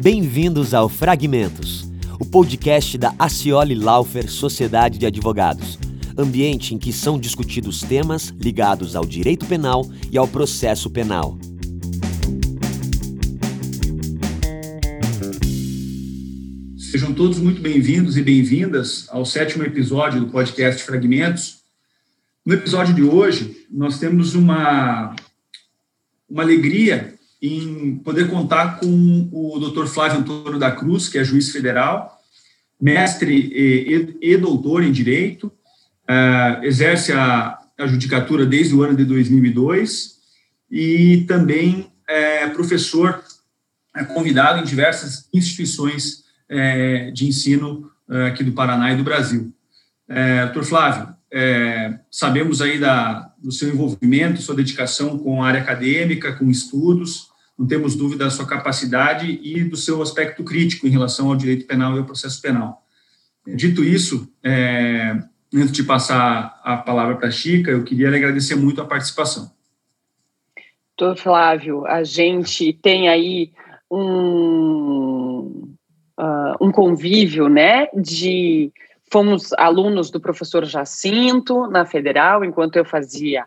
Bem-vindos ao Fragmentos, o podcast da Acioli Laufer Sociedade de Advogados, ambiente em que são discutidos temas ligados ao direito penal e ao processo penal. Sejam todos muito bem-vindos e bem-vindas ao sétimo episódio do podcast Fragmentos. No episódio de hoje, nós temos uma, uma alegria em poder contar com o Dr. Flávio Antônio da Cruz, que é juiz federal, mestre e, e, e doutor em Direito, uh, exerce a, a judicatura desde o ano de 2002 e também é professor é convidado em diversas instituições é, de ensino é, aqui do Paraná e do Brasil. É, doutor Flávio, é, sabemos aí da, do seu envolvimento, sua dedicação com a área acadêmica, com estudos, não temos dúvida da sua capacidade e do seu aspecto crítico em relação ao direito penal e ao processo penal. Dito isso, é, antes de passar a palavra para a Chica, eu queria agradecer muito a participação. Doutor Flávio, a gente tem aí um, uh, um convívio, né, de fomos alunos do professor Jacinto na Federal, enquanto eu fazia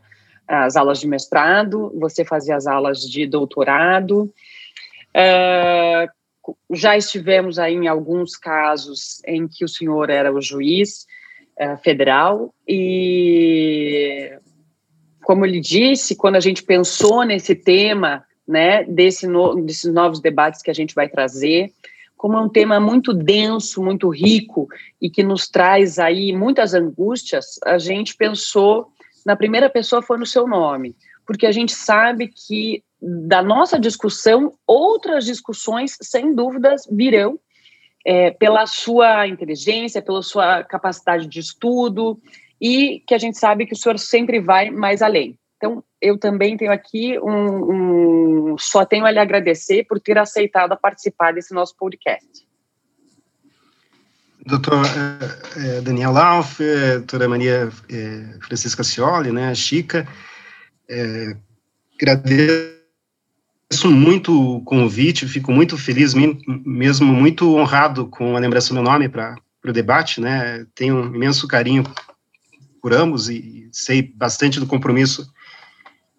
as aulas de mestrado, você fazia as aulas de doutorado. Uh, já estivemos aí em alguns casos em que o senhor era o juiz uh, federal e, como ele disse, quando a gente pensou nesse tema, né, desse no, desses novos debates que a gente vai trazer, como é um tema muito denso, muito rico e que nos traz aí muitas angústias, a gente pensou na primeira pessoa foi no seu nome, porque a gente sabe que da nossa discussão, outras discussões, sem dúvidas, virão é, pela sua inteligência, pela sua capacidade de estudo, e que a gente sabe que o senhor sempre vai mais além. Então, eu também tenho aqui um, um só tenho a lhe agradecer por ter aceitado participar desse nosso podcast doutor é, Daniel Lauf, doutora Maria é, Francisca Cioli, né, Chica, é, agradeço muito o convite, fico muito feliz, mesmo muito honrado com a lembrança do meu nome para o debate, né, tenho um imenso carinho por ambos e sei bastante do compromisso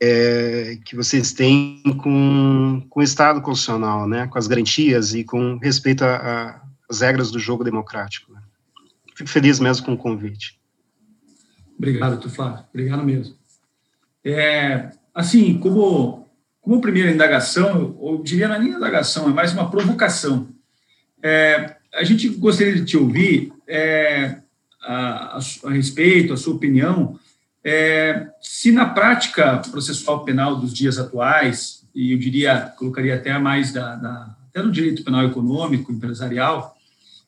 é, que vocês têm com, com o Estado constitucional, né, com as garantias e com respeito a, a as regras do jogo democrático. Né? Fico feliz mesmo com o convite. Obrigado, Tufá. Obrigado mesmo. É, assim, como, como primeira indagação, eu diria não é nem indagação, é mais uma provocação. É, a gente gostaria de te ouvir é, a, a, a, respeito, a sua opinião, é, se na prática processual penal dos dias atuais, e eu diria, colocaria até mais da, da até no direito penal econômico, empresarial,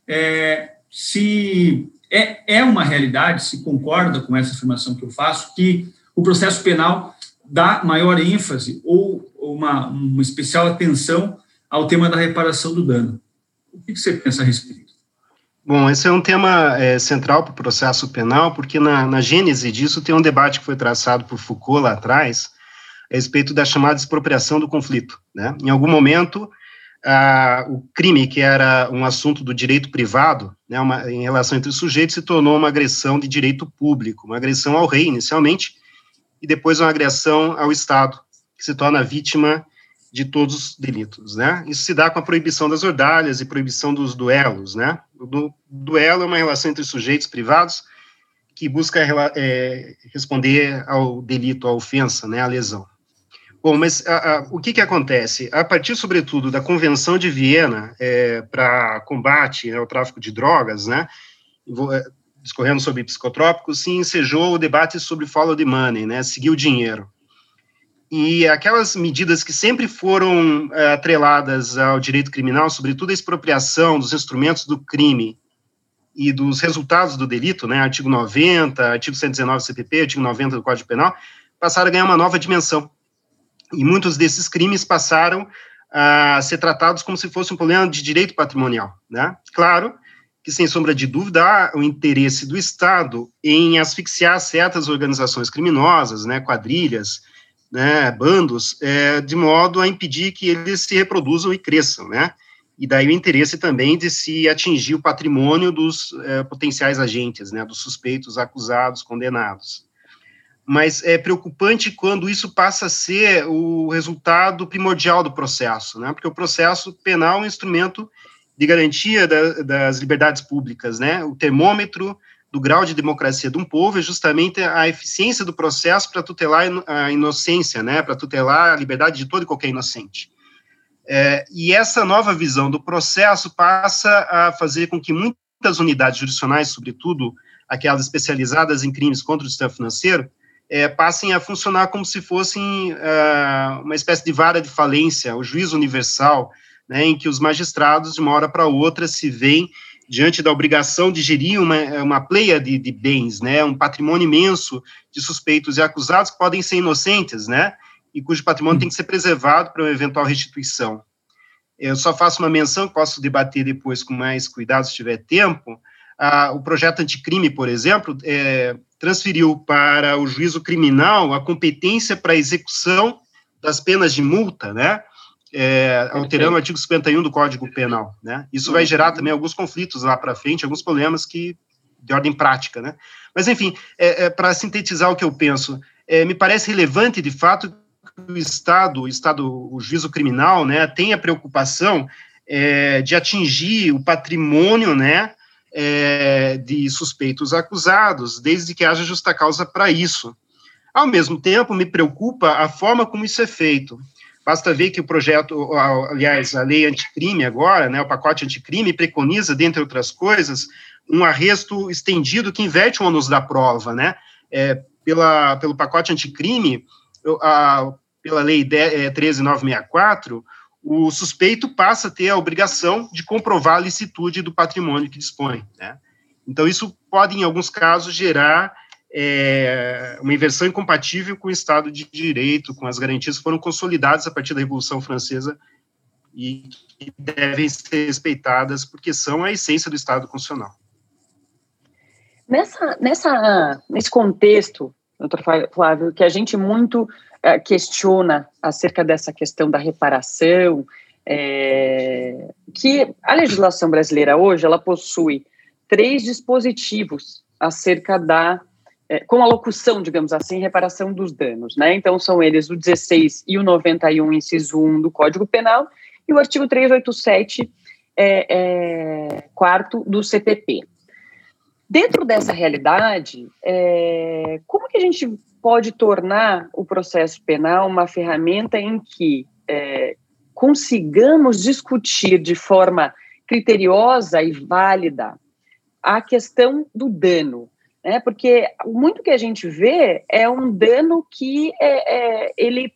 é, se é, é uma realidade, se concorda com essa afirmação que eu faço, que o processo penal dá maior ênfase ou uma, uma especial atenção ao tema da reparação do dano. O que você pensa a respeito? Bom, esse é um tema é, central para o processo penal, porque na, na gênese disso tem um debate que foi traçado por Foucault lá atrás, a respeito da chamada expropriação do conflito. Né? Em algum momento, o crime, que era um assunto do direito privado, né, uma, em relação entre os sujeitos, se tornou uma agressão de direito público, uma agressão ao rei, inicialmente, e depois uma agressão ao Estado, que se torna vítima de todos os delitos, né? Isso se dá com a proibição das ordalhas e proibição dos duelos, né? O du duelo é uma relação entre sujeitos privados que busca é, responder ao delito, à ofensa, né, à lesão. Bom, mas a, a, o que, que acontece? A partir, sobretudo, da Convenção de Viena é, para combate ao tráfico de drogas, né, é, discorrendo sobre psicotrópicos, se ensejou o debate sobre follow the money, né, seguir o dinheiro. E aquelas medidas que sempre foram é, atreladas ao direito criminal, sobretudo a expropriação dos instrumentos do crime e dos resultados do delito, né, artigo 90, artigo 119 do CPP, artigo 90 do Código Penal, passaram a ganhar uma nova dimensão e muitos desses crimes passaram a ser tratados como se fosse um problema de direito patrimonial, né? Claro que, sem sombra de dúvida, há o interesse do Estado em asfixiar certas organizações criminosas, né, quadrilhas, né, bandos, é, de modo a impedir que eles se reproduzam e cresçam, né? e daí o interesse também de se atingir o patrimônio dos é, potenciais agentes, né, dos suspeitos, acusados, condenados. Mas é preocupante quando isso passa a ser o resultado primordial do processo, né, porque o processo penal é um instrumento de garantia da, das liberdades públicas, né, o termômetro do grau de democracia de um povo é justamente a eficiência do processo para tutelar a inocência, né, para tutelar a liberdade de todo e qualquer inocente. É, e essa nova visão do processo passa a fazer com que muitas unidades jurisdicionais, sobretudo aquelas especializadas em crimes contra o sistema financeiro, é, passem a funcionar como se fossem uh, uma espécie de vara de falência, o juízo universal, né, em que os magistrados, de uma hora para outra, se veem diante da obrigação de gerir uma, uma pleia de, de, bens, né, um patrimônio imenso de suspeitos e acusados que podem ser inocentes, né, e cujo patrimônio tem que ser preservado para uma eventual restituição. Eu só faço uma menção, posso debater depois com mais cuidado se tiver tempo. Ah, o projeto anticrime, por exemplo, é, transferiu para o juízo criminal a competência para a execução das penas de multa, né, é, alterando o artigo 51 do Código Penal, né? Isso vai gerar também alguns conflitos lá para frente, alguns problemas que de ordem prática, né? Mas enfim, é, é, para sintetizar o que eu penso, é, me parece relevante de fato que o Estado, o Estado, o juízo criminal, né, tenha preocupação é, de atingir o patrimônio, né, é, de suspeitos acusados, desde que haja justa causa para isso. Ao mesmo tempo, me preocupa a forma como isso é feito. Basta ver que o projeto, aliás, a lei anticrime agora, né, o pacote anticrime, preconiza, dentre outras coisas, um arresto estendido que inverte o ônus da prova, né? É, pela, pelo pacote anticrime, a, pela lei 13964, é, o suspeito passa a ter a obrigação de comprovar a licitude do patrimônio que dispõe, né? Então, isso pode, em alguns casos, gerar é, uma inversão incompatível com o Estado de Direito, com as garantias que foram consolidadas a partir da Revolução Francesa e que devem ser respeitadas porque são a essência do Estado constitucional. Nessa, nessa, nesse contexto, doutor Flávio, que a gente muito questiona acerca dessa questão da reparação, é, que a legislação brasileira hoje ela possui três dispositivos acerca da é, com a locução, digamos assim, reparação dos danos, né? Então, são eles o 16 e o 91, inciso 1 do Código Penal, e o artigo 387, é, é, quarto do CPP. Dentro dessa realidade, é, como que a gente pode tornar o processo penal uma ferramenta em que é, consigamos discutir de forma criteriosa e válida a questão do dano, né? Porque muito que a gente vê é um dano que é, é, ele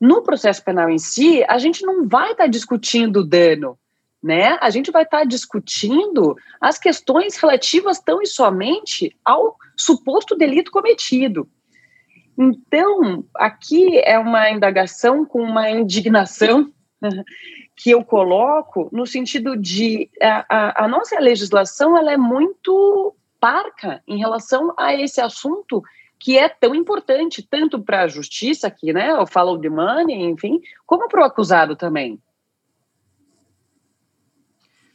no processo penal em si a gente não vai estar tá discutindo o dano, né? A gente vai estar tá discutindo as questões relativas tão e somente ao suposto delito cometido. Então, aqui é uma indagação com uma indignação que eu coloco no sentido de a, a, a nossa legislação ela é muito parca em relação a esse assunto que é tão importante, tanto para a justiça aqui, né, o follow the money, enfim, como para o acusado também.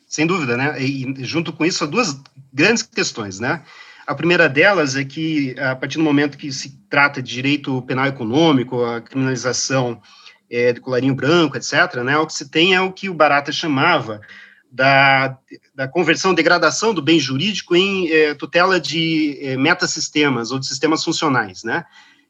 Sem dúvida, né? E junto com isso, duas grandes questões, né? A primeira delas é que, a partir do momento que se trata de direito penal econômico, a criminalização é, de colarinho branco, etc., né, o que se tem é o que o Barata chamava da, da conversão, degradação do bem jurídico em é, tutela de é, metasistemas ou de sistemas funcionais, né?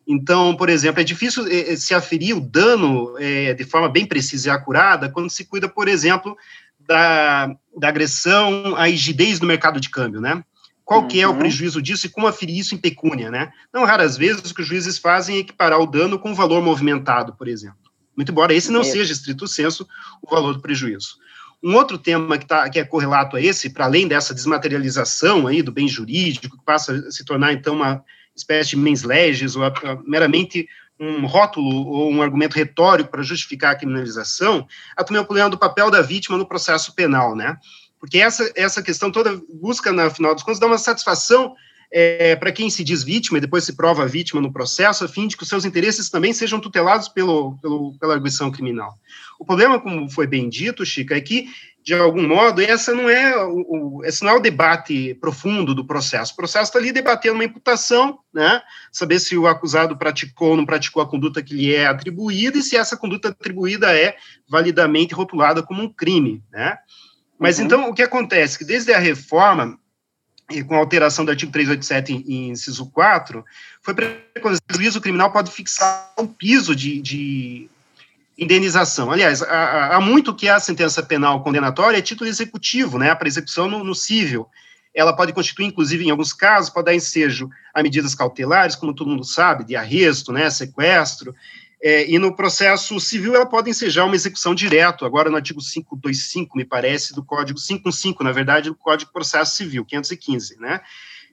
Então, por exemplo, é difícil é, se aferir o dano é, de forma bem precisa e acurada quando se cuida, por exemplo, da, da agressão à rigidez do mercado de câmbio, né? Qual que é o uhum. prejuízo disso e como aferir isso em pecúnia, né? Não raras vezes o que os juízes fazem é equiparar o dano com o valor movimentado, por exemplo. Muito embora esse não é. seja, estrito senso, o valor do prejuízo. Um outro tema que, tá, que é correlato a esse, para além dessa desmaterialização aí do bem jurídico, que passa a se tornar, então, uma espécie de mens legis, ou a, a, meramente um rótulo ou um argumento retórico para justificar a criminalização, a também o problema do papel da vítima no processo penal, né? Porque essa, essa questão toda busca, na final dos contos, dar uma satisfação é, para quem se diz vítima e depois se prova vítima no processo, a fim de que os seus interesses também sejam tutelados pelo, pelo, pela arguição criminal. O problema, como foi bem dito, Chica, é que, de algum modo, essa não é o, o esse não é o debate profundo do processo. O processo está ali debatendo uma imputação, né, saber se o acusado praticou ou não praticou a conduta que lhe é atribuída e se essa conduta atribuída é validamente rotulada como um crime, né. Mas uhum. então, o que acontece? Que desde a reforma, e com a alteração do artigo 387 em, inciso 4, foi preconizado que o juízo criminal pode fixar um piso de, de indenização. Aliás, há, há, muito que a sentença penal condenatória é título executivo, né, para execução no, no cível. Ela pode constituir, inclusive, em alguns casos, pode dar ensejo a medidas cautelares, como todo mundo sabe, de arresto, né, sequestro, é, e no processo civil ela pode ensejar uma execução direto, agora no artigo 525, me parece, do Código 515, na verdade, do Código de Processo Civil, 515, né?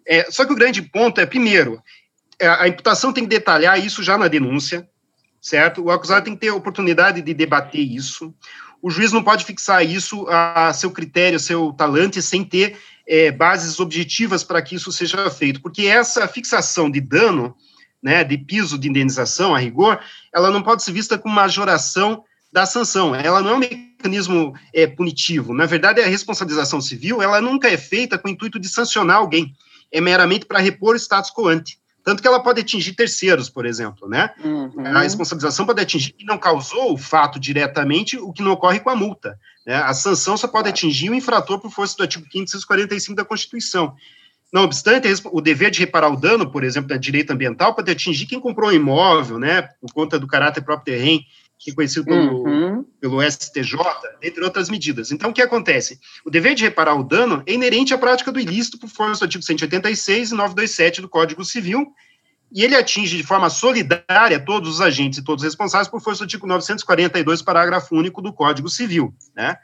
É, só que o grande ponto é, primeiro, é, a imputação tem que detalhar isso já na denúncia, certo? O acusado tem que ter a oportunidade de debater isso. O juiz não pode fixar isso a seu critério, a seu talante, sem ter é, bases objetivas para que isso seja feito, porque essa fixação de dano né, de piso de indenização, a rigor, ela não pode ser vista como majoração da sanção. Ela não é um mecanismo é, punitivo. Na verdade, a responsabilização civil, ela nunca é feita com o intuito de sancionar alguém. É meramente para repor o status quo ante. Tanto que ela pode atingir terceiros, por exemplo, né? Uhum. A responsabilização pode atingir quem não causou o fato diretamente, o que não ocorre com a multa. Né? A sanção só pode atingir o infrator por força do artigo 545 da Constituição. Não obstante, o dever de reparar o dano, por exemplo, da direito ambiental, pode atingir quem comprou um imóvel, né, por conta do caráter próprio terreno, que é conhecido pelo, uhum. pelo STJ, entre outras medidas. Então, o que acontece? O dever de reparar o dano é inerente à prática do ilícito por força do artigo 186 e 927 do Código Civil, e ele atinge de forma solidária todos os agentes e todos os responsáveis por força do artigo 942, parágrafo único do Código Civil, né?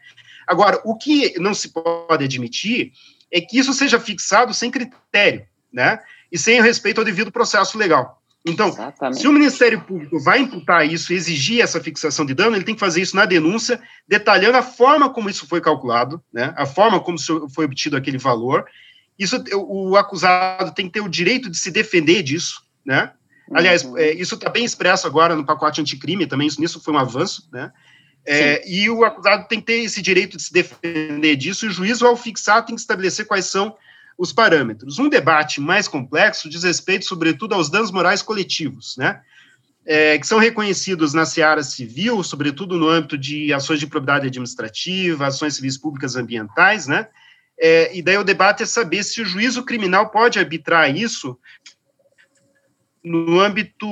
Agora, o que não se pode admitir é que isso seja fixado sem critério, né? E sem respeito ao devido processo legal. Então, Exatamente. se o Ministério Público vai imputar isso exigir essa fixação de dano, ele tem que fazer isso na denúncia, detalhando a forma como isso foi calculado, né? A forma como foi obtido aquele valor. Isso, o acusado tem que ter o direito de se defender disso, né? Aliás, uhum. é, isso está bem expresso agora no pacote anticrime, também isso, nisso foi um avanço, né? É, e o acusado tem que ter esse direito de se defender disso, e o juiz, ao fixar, tem que estabelecer quais são os parâmetros. Um debate mais complexo diz respeito, sobretudo, aos danos morais coletivos, né? É, que são reconhecidos na seara civil, sobretudo no âmbito de ações de propriedade administrativa, ações civis públicas ambientais, né? É, e daí o debate é saber se o juízo criminal pode arbitrar isso no âmbito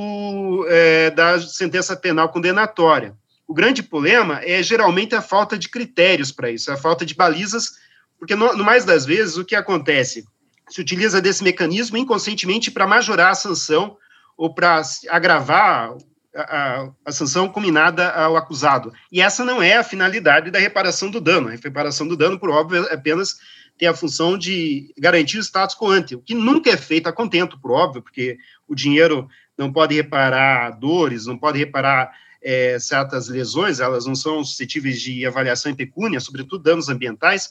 é, da sentença penal condenatória. O grande problema é geralmente a falta de critérios para isso, a falta de balizas, porque no, no, mais das vezes o que acontece? Se utiliza desse mecanismo inconscientemente para majorar a sanção ou para agravar a, a, a, sanção combinada ao acusado. E essa não é a finalidade da reparação do dano. A reparação do dano, por óbvio, é apenas tem a função de garantir o status quo ante, o que nunca é feito a contento, por óbvio, porque o dinheiro não pode reparar dores, não pode reparar é, certas lesões, elas não são suscetíveis de avaliação em pecúnia, sobretudo danos ambientais,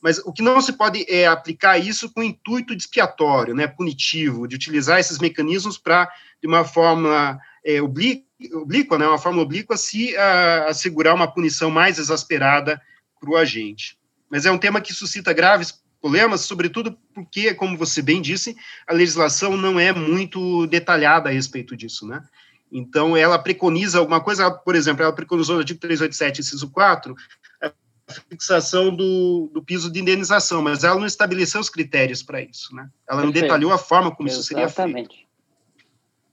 mas o que não se pode é aplicar isso com intuito expiatório, né, punitivo, de utilizar esses mecanismos para, de uma forma é, oblíqua, né, uma forma oblíqua, se a, assegurar uma punição mais exasperada para o agente. Mas é um tema que suscita graves problemas, sobretudo porque, como você bem disse, a legislação não é muito detalhada a respeito disso, né? Então, ela preconiza alguma coisa, por exemplo, ela preconizou no artigo 387, inciso 4, a fixação do, do piso de indenização, mas ela não estabeleceu os critérios para isso, né? Ela Perfeito. não detalhou a forma como Exatamente. isso seria feito.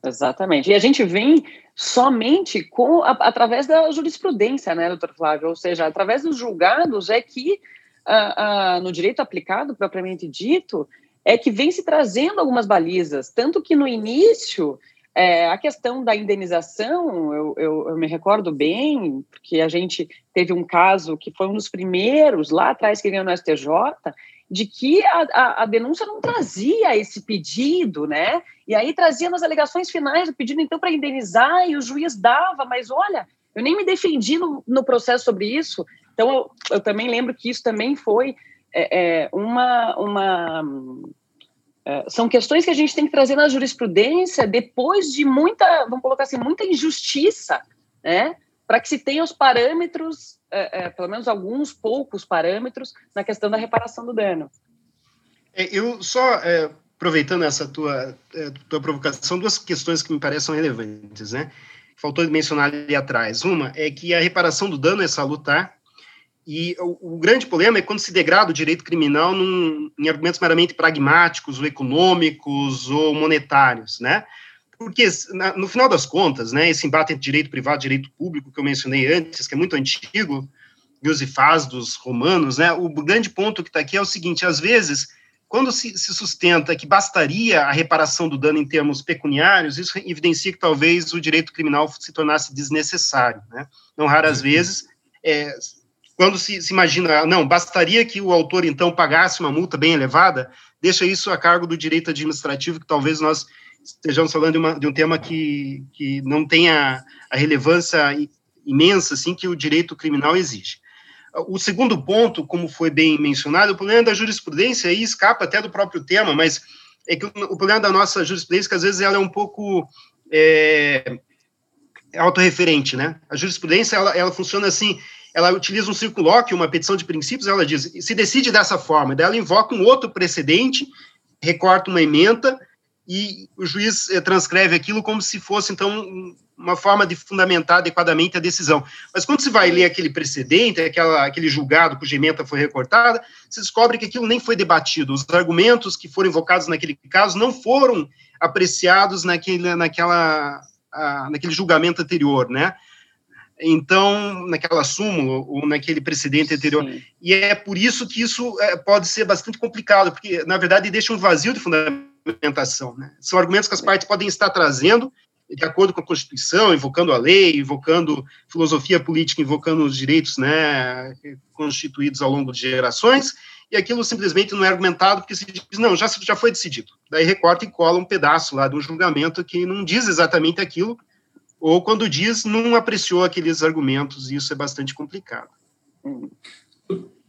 Exatamente. E a gente vem somente com a, através da jurisprudência, né, doutor Flávio? Ou seja, através dos julgados é que, a, a, no direito aplicado, propriamente dito, é que vem se trazendo algumas balizas. Tanto que no início é, a questão da indenização, eu, eu, eu, me recordo bem, porque a gente teve um caso que foi um dos primeiros lá atrás que ganhou no STJ, de que a, a, a, denúncia não trazia esse pedido, né? E aí trazia nas alegações finais o pedido, então, para indenizar, e o juiz dava, mas olha, eu nem me defendi no, no processo sobre isso. Então, eu, eu, também lembro que isso também foi é, é, uma, uma são questões que a gente tem que trazer na jurisprudência depois de muita, vamos colocar assim, muita injustiça, né? Para que se tenha os parâmetros, é, é, pelo menos alguns poucos parâmetros, na questão da reparação do dano. É, eu só, é, aproveitando essa tua, é, tua provocação, duas questões que me parecem relevantes, né? Faltou mencionar ali atrás. Uma é que a reparação do dano é salutar, e o, o, grande problema é quando se degrada o direito criminal num, em argumentos meramente pragmáticos, ou econômicos, ou monetários, né? Porque, na, no final das contas, né, esse embate entre direito privado e direito público que eu mencionei antes, que é muito antigo, e faz dos romanos, né, o grande ponto que está aqui é o seguinte, às vezes, quando se, se, sustenta que bastaria a reparação do dano em termos pecuniários, isso evidencia que talvez o direito criminal se tornasse desnecessário, né? Não raras uhum. vezes, é, quando se, se, imagina, não, bastaria que o autor, então, pagasse uma multa bem elevada, deixa isso a cargo do direito administrativo, que talvez nós estejamos falando de, uma, de um tema que, que não tenha a relevância imensa, assim, que o direito criminal exige. O segundo ponto, como foi bem mencionado, o problema da jurisprudência aí escapa até do próprio tema, mas é que o, problema da nossa jurisprudência que às vezes ela é um pouco é, autorreferente, né? A jurisprudência, ela, ela funciona assim, ela utiliza um circulóquio, uma petição de princípios, ela diz, se decide dessa forma, daí ela invoca um outro precedente, recorta uma emenda, e o juiz eh, transcreve aquilo como se fosse, então, uma forma de fundamentar adequadamente a decisão. Mas quando você vai ler aquele precedente, aquela, aquele julgado cuja emenda foi recortada, você descobre que aquilo nem foi debatido. Os argumentos que foram invocados naquele caso não foram apreciados naquele, naquela, ah, naquele julgamento anterior, né? Então naquela súmula ou naquele precedente anterior. Sim. E é por isso que isso é, pode ser bastante complicado, porque na verdade deixa um vazio de fundamentação. Né? São argumentos que as partes podem estar trazendo de acordo com a Constituição, invocando a lei, invocando filosofia política, invocando os direitos né, constituídos ao longo de gerações, e aquilo simplesmente não é argumentado porque se diz, não, já, já foi decidido. Daí recorta e cola um pedaço lá do julgamento que não diz exatamente aquilo, ou quando diz, não apreciou aqueles argumentos, e isso é bastante complicado.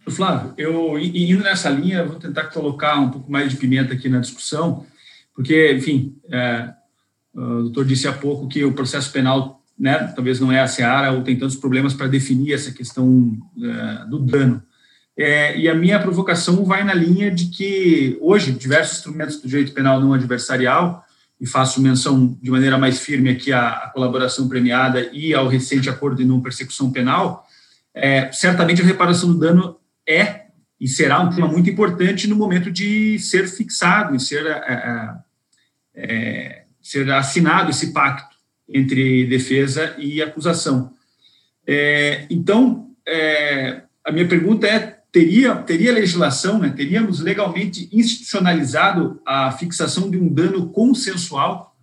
Flávio, eu indo nessa linha, vou tentar colocar um pouco mais de pimenta aqui na discussão, porque, enfim, é, o doutor disse há pouco que o processo penal, né, talvez não é a seara, ou tem tantos problemas para definir essa questão é, do dano. É, e a minha provocação vai na linha de que, hoje, diversos instrumentos do direito penal não adversarial e faço menção de maneira mais firme aqui à, colaboração premiada e ao recente acordo de não persecução penal, é, certamente a reparação do dano é e será um tema muito importante no momento de ser fixado e ser, é, é, é ser assinado esse pacto entre defesa e acusação. É, então, é, a minha pergunta é teria, teria legislação, né, teríamos legalmente institucionalizado a fixação de um dano consensual.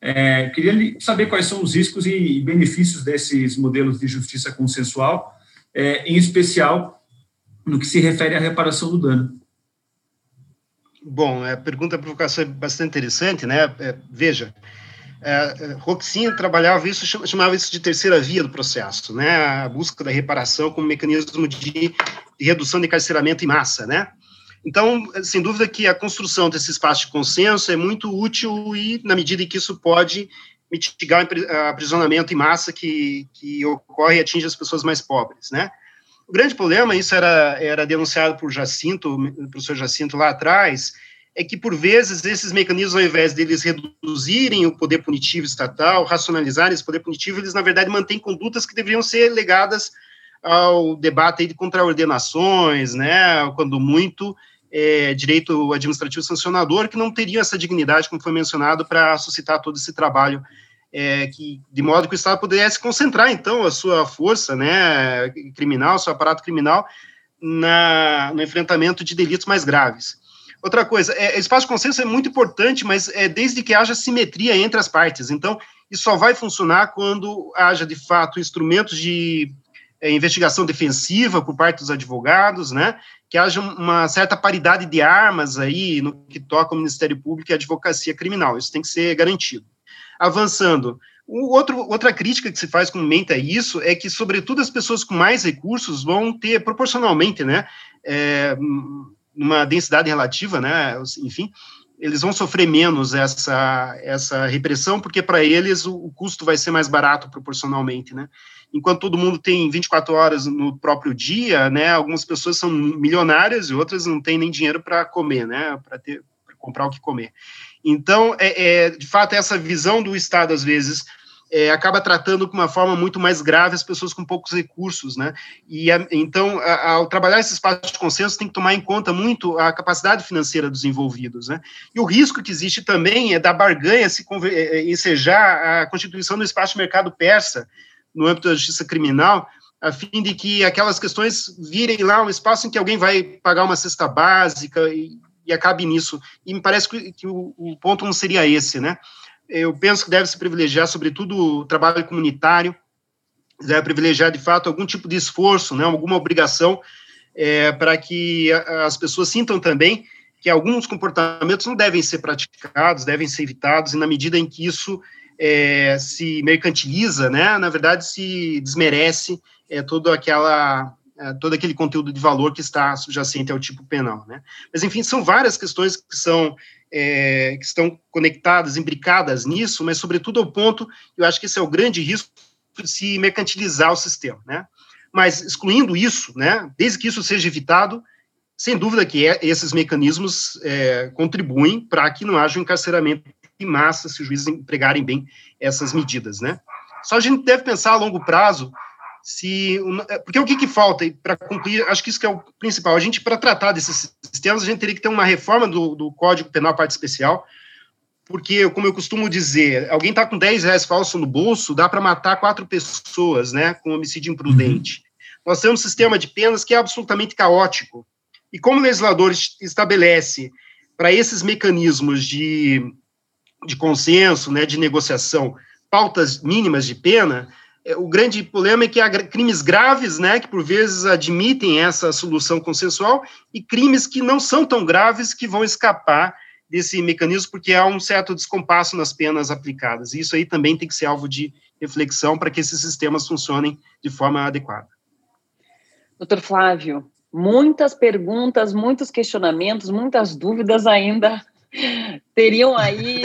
É, queria saber quais são os riscos e benefícios desses modelos de justiça consensual, é, em especial no que se refere à reparação do dano. Bom, a pergunta, a provocação é bastante interessante, né? É, veja, é, Roxinha trabalhava isso, chamava isso de terceira via do processo, né? A busca da reparação como mecanismo de, redução de encarceramento em massa, né? Então, sem dúvida que a construção desse espaço de consenso é muito útil e, na medida em que isso pode mitigar o aprisionamento em massa que, que ocorre e atinge as pessoas mais pobres, né? O grande problema, isso era, era denunciado por Jacinto, professor Jacinto lá atrás, é que, por vezes, esses mecanismos, ao invés deles reduzirem o poder punitivo estatal, racionalizarem esse poder punitivo, eles, na verdade, mantêm condutas que deveriam ser legadas ao debate de contraordenações, né, quando muito, é, direito administrativo sancionador, que não teriam essa dignidade, como foi mencionado, para suscitar todo esse trabalho, é, que, de modo que o Estado pudesse concentrar, então, a sua força né, criminal, seu aparato criminal, na, no enfrentamento de delitos mais graves. Outra coisa, é, espaço de consenso é muito importante, mas é desde que haja simetria entre as partes. Então, isso só vai funcionar quando haja, de fato, instrumentos de é, investigação defensiva por parte dos advogados, né? Que haja uma certa paridade de armas aí no que toca o Ministério Público e a advocacia criminal. Isso tem que ser garantido. Avançando, o outro, outra crítica que se faz comumente a isso é que, sobretudo, as pessoas com mais recursos vão ter proporcionalmente, né? É, numa densidade relativa, né, enfim, eles vão sofrer menos essa, essa repressão, porque para eles o, o, custo vai ser mais barato proporcionalmente, né? Enquanto todo mundo tem 24 horas no próprio dia, né? Algumas pessoas são milionárias e outras não têm nem dinheiro para comer, né? Para ter pra comprar o que comer. Então, é, é, de fato, essa visão do Estado, às vezes, é, acaba tratando com uma forma muito mais grave as pessoas com poucos recursos, né? E a, então, a, ao trabalhar esse espaço de consenso, tem que tomar em conta muito a capacidade financeira dos envolvidos, né? E o risco que existe também é da barganha se é, é, ensejar a constituição do espaço de mercado persa no âmbito da justiça criminal, a fim de que aquelas questões virem lá um espaço em que alguém vai pagar uma cesta básica e, e acabe nisso. E me parece que, que o, o ponto não seria esse, né? Eu penso que deve se privilegiar, sobretudo, o trabalho comunitário, deve privilegiar, de fato, algum tipo de esforço, né, alguma obrigação, é, para que as pessoas sintam também que alguns comportamentos não devem ser praticados, devem ser evitados, e na medida em que isso é, se mercantiliza, né, na verdade, se desmerece é, toda aquela é, todo aquele conteúdo de valor que está subjacente ao tipo penal, né? Mas enfim, são várias questões que são é, que estão conectadas, imbricadas nisso, mas sobretudo ao ponto, eu acho que esse é o grande risco de se mercantilizar o sistema, né? Mas excluindo isso, né, desde que isso seja evitado, sem dúvida que é, esses mecanismos é, contribuem para que não haja um encarceramento de massa se os juízes empregarem bem essas medidas, né? Só a gente deve pensar a longo prazo se é, porque o que, que falta? Para concluir acho que isso que é o principal. A gente para tratar desses sistemas a gente teria que ter uma reforma do, do Código Penal parte especial porque como eu costumo dizer alguém está com 10 reais falso no bolso dá para matar quatro pessoas né com homicídio imprudente. Uhum. nós temos um sistema de penas que é absolutamente caótico. E como o legislador estabelece para esses mecanismos de, de consenso né de negociação pautas mínimas de pena o grande problema é que há crimes graves, né, que por vezes admitem essa solução consensual, e crimes que não são tão graves que vão escapar desse mecanismo, porque há um certo descompasso nas penas aplicadas. E isso aí também tem que ser alvo de reflexão para que esses sistemas funcionem de forma adequada. Doutor Flávio, muitas perguntas, muitos questionamentos, muitas dúvidas ainda teriam aí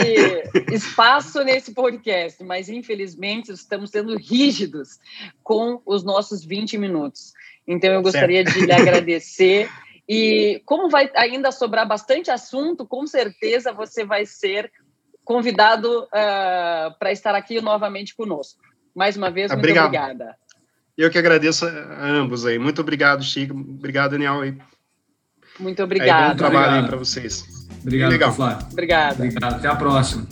espaço nesse podcast, mas infelizmente estamos sendo rígidos com os nossos 20 minutos. Então eu gostaria certo. de lhe agradecer. E como vai ainda sobrar bastante assunto, com certeza você vai ser convidado uh, para estar aqui novamente conosco. Mais uma vez, Obrigado. muito obrigada. Eu que agradeço a ambos aí. Muito obrigado, Chico. Obrigado, Daniel. Muito obrigado. bom trabalho aí para vocês. Obrigado, Legal. Flávio. Obrigado. Obrigado. Até a próxima.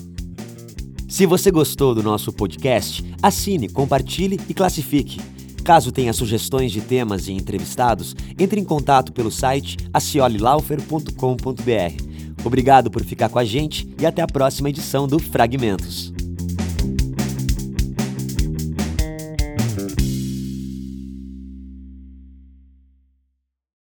Se você gostou do nosso podcast, assine, compartilhe e classifique. Caso tenha sugestões de temas e entrevistados, entre em contato pelo site aciolilaufer.com.br. Obrigado por ficar com a gente e até a próxima edição do Fragmentos.